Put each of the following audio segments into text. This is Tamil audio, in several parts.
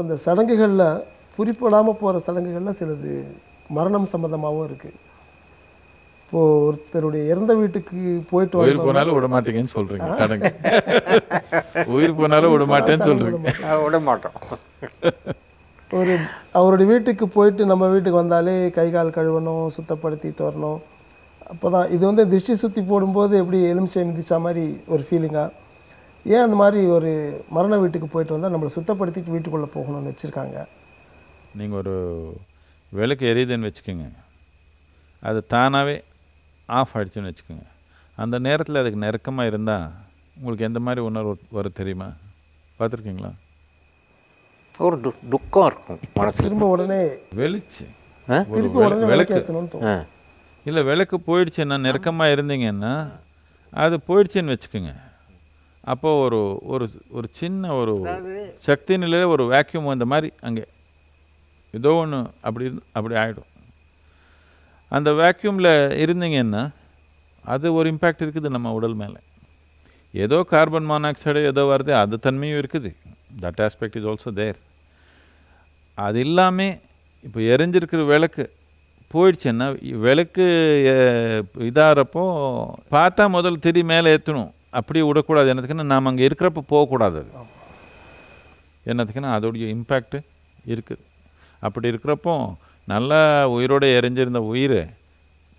இப்போ இந்த சடங்குகளில் குறிப்பிடாமல் போகிற சடங்குகளில் சிலது மரணம் சம்மந்தமாகவும் இருக்குது. இப்போது ஒருத்தருடைய இறந்த வீட்டுக்கு போயிட்டு உயிர் போனாலும் விட மாட்டீங்கன்னு சொல்றீங்க சடங்கு. உயிர் போனாலும் விட மாட்டேன்னு சொல்றீங்க. அஹ் விட மாட்டோம். ஒரு அவருடைய வீட்டுக்கு போயிட்டு நம்ம வீட்டுக்கு வந்தாலே கை கால் கழுவணும் சுத்தப்படுத்திட்டு வரணும். அப்போ தான் இது வந்து திருஷ்டி சுற்றி போடும்போது எப்படி எலுமிச்சை மிதிச்சா மாதிரி ஒரு ஃபீலிங்காக ஏன் அந்த மாதிரி ஒரு மரண வீட்டுக்கு போயிட்டு வந்தால் நம்மளை சுத்தப்படுத்திட்டு வீட்டுக்குள்ளே போகணும்னு வச்சுருக்காங்க? நீங்க ஒரு விளக்கு எரியுதுன்னு வச்சுக்கோங்க. அது தானாகவே ஆஃப் ஆயிடுச்சுன்னு வச்சுக்கோங்க. அந்த நேரத்தில் அதுக்கு நெருக்கமாக இருந்தால் உங்களுக்கு எந்த மாதிரி உணர்வு வரும் தெரியுமா? பார்த்துருக்கீங்களா? ஒரு துக்கம் இருக்கும் மனசுல. திரும்ப உடனே வெளிச்சு விளக்கு. இல்லை விளக்கு போயிடுச்சுன்னா நெருக்கமாக இருந்தீங்கன்னா அது போயிடுச்சுன்னு வச்சுக்கோங்க. அப்போ ஒரு ஒரு ஒரு சின்ன ஒரு சக்தி நிலையில் ஒரு வேக்யூம் வந்த மாதிரி அங்கே. ஏதோ ஒன்று அப்படி அப்படி ஆகிடும் அந்த வேக்யூமில் இருந்தீங்கன்னா அது ஒரு இம்பேக்ட் இருக்குது நம்ம உடல் மேலே. ஏதோ கார்பன் மானாக்சைடு ஏதோ வருது அது தன்மையும் இருக்குது. That aspect is also there அது இல்லாமல் இப்போ எரிஞ்சிருக்கிற விளக்கு போயிடுச்சுன்னா விளக்கு இதாகிறப்போ பார்த்தா முதல் திரி மேலே ஏற்றணும் அப்படியே விடக்கூடாது. என்னத்துக்குன்னா நாம் அங்கே இருக்கிறப்ப போகக்கூடாது அது. என்னத்துக்குன்னா அதோடைய இம்பேக்ட் இருக்குது அப்படி இருக்கிறப்போ நல்லா உயிரோட எரிஞ்சிருந்த உயிர்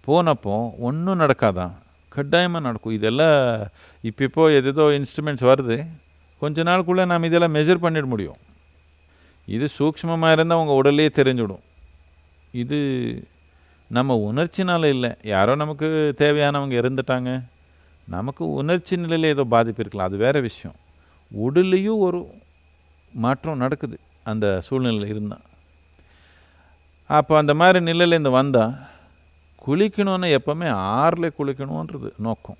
போனப்போ ஒன்றும் நடக்காதான். கட்டாயமாக நடக்கும். இதெல்லாம் இப்போ எதேதோ இன்ஸ்ட்ருமெண்ட்ஸ் வருது. கொஞ்ச நாளுக்குள்ளே நாம் இதெல்லாம் மெஷர் பண்ணிட முடியும். இது சூக்ஷ்மமாக இருந்தால் உங்கள் உடலே தெரிஞ்சிடும். இது நம்ம உணர்ச்சினால இல்லை. யாரோ நமக்கு தேவையானவங்க இருந்துட்டாங்க நமக்கு உணர்ச்சி நிலையில் ஏதோ பாதிப்பு இருக்கலாம். அது வேற விஷயம். உடல்லையும் ஒரு மாற்றம் நடக்குது. அந்த சூழ்நிலையில் இருந்தால் அப்போ அந்த மாதிரி நிலையிலேருந்து வந்தால் குளிக்கணும்னு எப்போவுமே ஆறில் குளிக்கணுன்றது நோக்கம்.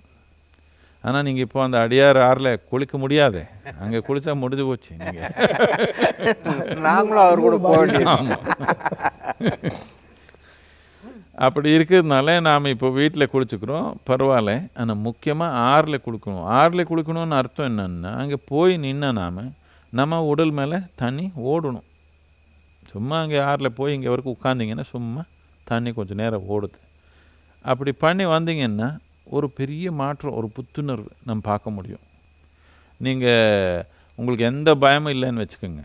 ஆனால் நீங்கள் இப்போ அந்த அடியார் ஆறில் குளிக்க முடியாதே. அங்கே குளிச்சா முடிஞ்சு போச்சு. நீங்கள் நாங்களும் அவர் கூட போக அப்படி இருக்கிறதுனால நாம் இப்போ வீட்டில் குளிச்சுக்கிறோம் பரவாயில்ல. ஆனால் முக்கியமாக ஆறில் குளிக்கணும். ஆறில் குளிக்கணும்னு அர்த்தம் என்னன்னா அங்கே போய் நின்னா நாம் நம்ம உடல் மேலே தண்ணி ஓடணும். சும்மா அங்கே ஆறில் போய் இங்கே வரைக்கும் உட்காந்திங்கன்னா சும்மா தண்ணி கொஞ்சம் நேரம் ஓடுது. அப்படி பண்ணி வந்தீங்கன்னா ஒரு பெரிய மாற்றம் ஒரு புத்துணர்வு நம்ம பார்க்க முடியும். நீங்கள் உங்களுக்கு எந்த பயமும் இல்லைன்னு வச்சுக்கோங்க.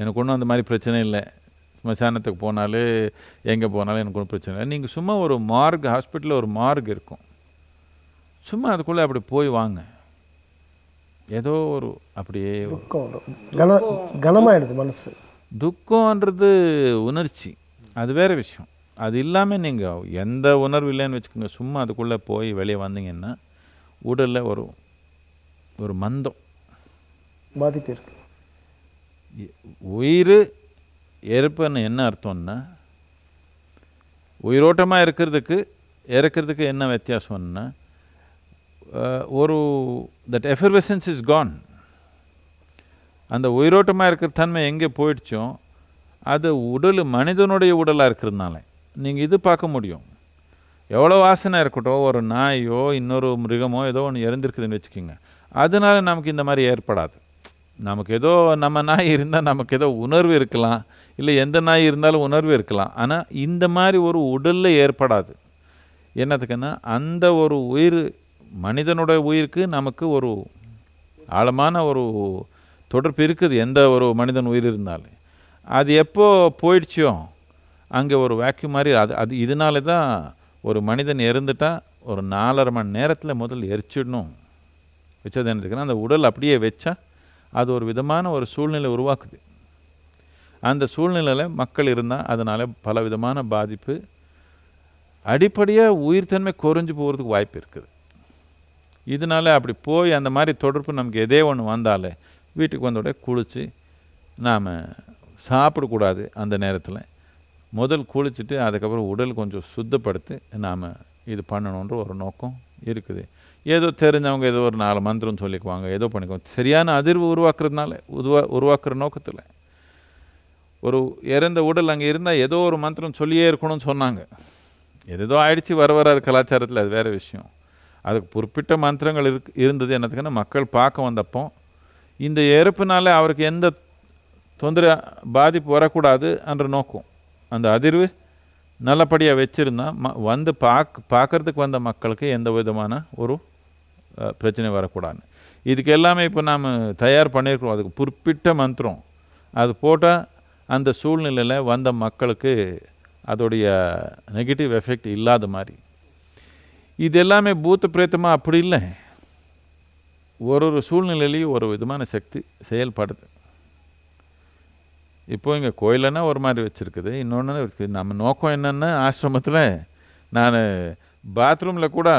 எனக்கு ஒன்றும் அந்த மாதிரி பிரச்சனை இல்லை. ஸ்மசானத்துக்கு போனாலே எங்கே போனாலும் எனக்கு ஒன்றும் பிரச்சனை இல்லை. நீங்கள் சும்மா ஒரு மார்க் ஹாஸ்பிட்டலில் ஒரு மார்க் இருக்கும். சும்மா அதுக்குள்ளே அப்படி போய் வாங்க. ஏதோ ஒரு அப்படியே கனமாயிடுது மனசு. துக்கம்ன்றது உணர்ச்சி. அது வேற விஷயம். அது இல்லாமல் நீங்கள் எந்த உணர்வு இல்லைன்னு வச்சுக்கோங்க. சும்மா அதுக்குள்ளே போய் வெளியே வந்தீங்கன்னா உடலில் ஒரு ஒரு மந்தம். பாதிப்பு இருக்குது உயிர் இறப்புன்னு என்ன அர்த்தம்னா உயிரோட்டமாக இருக்கிறதுக்கு இறக்கிறதுக்கு என்ன வித்தியாசம்னா ஒரு தட் எஃபர்வெசன்ஸ் இஸ் கான் அந்த உயிரோட்டமாக இருக்கிற தன்மை எங்கே போயிடுச்சோ அது உடல் மனிதனுடைய உடலாக இருக்கிறதுனால. நீங்கள் இது பார்க்க முடியும். எவ்வளோ வாசனை இருக்கட்டும் ஒரு நாயோ இன்னொரு மிருகமோ ஏதோ ஒன்று இறந்துருக்குதுன்னு வச்சுக்கோங்க. அதனால நமக்கு இந்த மாதிரி ஏற்படாது. நமக்கு ஏதோ நம்ம நாய் இருந்தால் நமக்கு ஏதோ உணர்வு இருக்கலாம். இல்லை எந்த நாய் இருந்தாலும் உணர்வு இருக்கலாம். ஆனால் இந்த மாதிரி ஒரு உடலில் ஏற்படாது. என்னத்துக்குன்னா அந்த ஒரு உயிர் மனிதனுடைய உயிருக்கு நமக்கு ஒரு ஆழமான ஒரு தொடர்பு இருக்குது எந்த ஒரு மனிதன் உயிர் இருந்தாலும். அது எப்போ போயிடுச்சோ அங்கே ஒரு வேக்யூம் மாதிரி அது அது இதனால தான் ஒரு மனிதன் இறந்துட்டா ஒரு நாலரை மணி நேரத்தில் முதல் எரிச்சிடணும். வச்சது என்னதுக்குன்னா அந்த உடல் அப்படியே வச்சா அது ஒரு விதமான ஒரு சூழ்நிலை உருவாக்குது. அந்த சூழ்நிலையில் மக்கள் இருந்தால் அதனால் பல விதமான பாதிப்பு அடிப்படையாக உயிர்த்தன்மை குறைஞ்சு போகிறதுக்கு வாய்ப்பு இருக்குது. இதனால அப்படி போய் அந்த மாதிரி தொடர்பு நமக்கு எதே ஒன்று வந்தாலே வீட்டுக்கு வந்தோட குளித்து நாம் சாப்பிடக்கூடாது அந்த நேரத்தில். முதல் குளிச்சுட்டு அதுக்கப்புறம் உடல் கொஞ்சம் சுத்தப்படுத்தி நாம் இது பண்ணணுன்ற ஒரு நோக்கம் இருக்குது. ஏதோ தெரிஞ்சவங்க ஏதோ ஒரு நாலு மந்திரம் சொல்லிக்குவாங்க ஏதோ பண்ணிக்குவாங்க. சரியான அதிர்வு உருவாக்குறதுனால உருவா உருவாக்குற நோக்கத்தில். ஒரு இறந்த உடல் அங்கே இருந்தால் ஏதோ ஒரு மந்திரம் சொல்லியே இருக்கணும்னு சொன்னாங்க. ஏதேதோ ஆயிடுச்சு வர வர அது கலாச்சாரத்தில் அது வேறு விஷயம். அதுக்கு குறிப்பிட்ட மந்திரங்கள் இருக்கு இருந்தது என்னத்துக்குன்னா மக்கள் பார்க்க வந்தப்போ இந்த இறப்புனால அவருக்கு எந்த தொந்தர பாதிப்பு வரக்கூடாது என்ற நோக்கம். அந்த அதிர்வு நல்லபடியாக வச்சுருந்தா ம வந்து பார்க்க பார்க்கறதுக்கு வந்த மக்களுக்கு எந்த விதமான ஒரு பிரச்சனை வரக்கூடாது. இதுக்கு எல்லாமே இப்போ நாம் தயார் பண்ணியிருக்கிறோம் அதுக்கு குறிப்பிட்ட மந்திரம். அது போட்டால் அந்த சூழ்நிலையில் வந்த மக்களுக்கு அதோடைய நெகட்டிவ் எஃபெக்ட் இல்லாத மாதிரி. இது எல்லாமே பூத்த பிரேத்தமாக அப்படி இல்லை. ஒரு ஒரு சூழ்நிலையிலையும் ஒரு விதமான சக்தி செயல்படுது. இப்போ இங்கே கோயிலன்னா ஒரு மாதிரி வச்சுருக்குது. இன்னொன்று இருக்குது நம்ம நோக்கம் என்னென்னா ஆசிரமத்தில் நான் பாத்ரூமில் கூட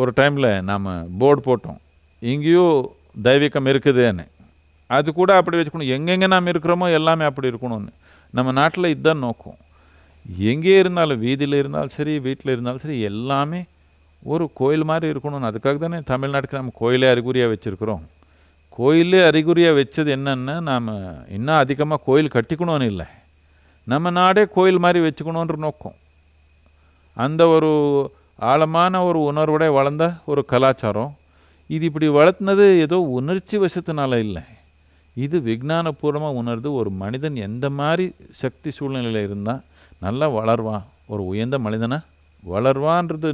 ஒரு டைமில் நாம் போர்டு போட்டோம். இங்கேயும் தெய்வீகம் இருக்குதுன்னு. அது கூட அப்படி வச்சுக்கணும். எங்கெங்கே நாம் இருக்கிறோமோ எல்லாமே அப்படி இருக்கணும்னு. நம்ம நாட்டில் இதுதான் நோக்கம். எங்கே இருந்தாலும் வீதியில் இருந்தாலும் சரி வீட்டில் இருந்தாலும் சரி எல்லாமே ஒரு கோயில் மாதிரி இருக்கணும்னு. அதுக்காக தானே தமிழ்நாட்டுக்கு நம்ம கோயிலே அறிகுறியாக வச்சுருக்குறோம். கோயிலே அறிகுறியாக வச்சது என்னன்னா நாம் இன்னும் அதிகமாக கோயில் கட்டிக்கணும்னு இல்லை. நம்ம நாடே கோயில் மாதிரி வச்சுக்கணுன்ற நோக்கம். அந்த ஒரு ஆழமான ஒரு உணர்வோட வளர்ந்த ஒரு கலாச்சாரம். இது இப்படி வளர்த்துனது ஏதோ உணர்ச்சி வசத்தினால இல்லை. இது விஞ்ஞானபூர்வமாக உணர்ந்து ஒரு மனிதன் எந்த மாதிரி சக்தி சூழ்நிலையில் இருந்தால் நல்லா வளர்வான். ஒரு உயர்ந்த மனிதனாக வளர்வான்றது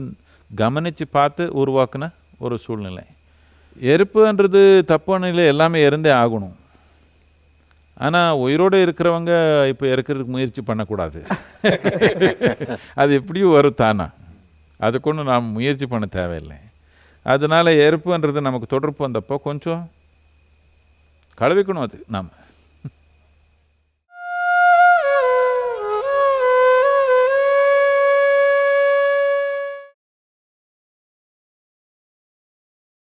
கவனித்து பார்த்து உருவாக்குன ஒரு சூழ்நிலை. எருப்புன்றது தப்பான நிலை எல்லாமே இருந்தே ஆகணும். ஆனால் உயிரோடு இருக்கிறவங்க இப்போ இருக்கிறதுக்கு முயற்சி பண்ணக்கூடாது. அது எப்படியும் வரும் தானா. அதுக்கு ஒன்றும் நாம் முயற்சி பண்ண தேவையில்லை. அதனால் எருப்புன்றது நமக்கு தொடர்பு வந்தப்போ கொஞ்சம் கழுவிக்கணும் அது நாம்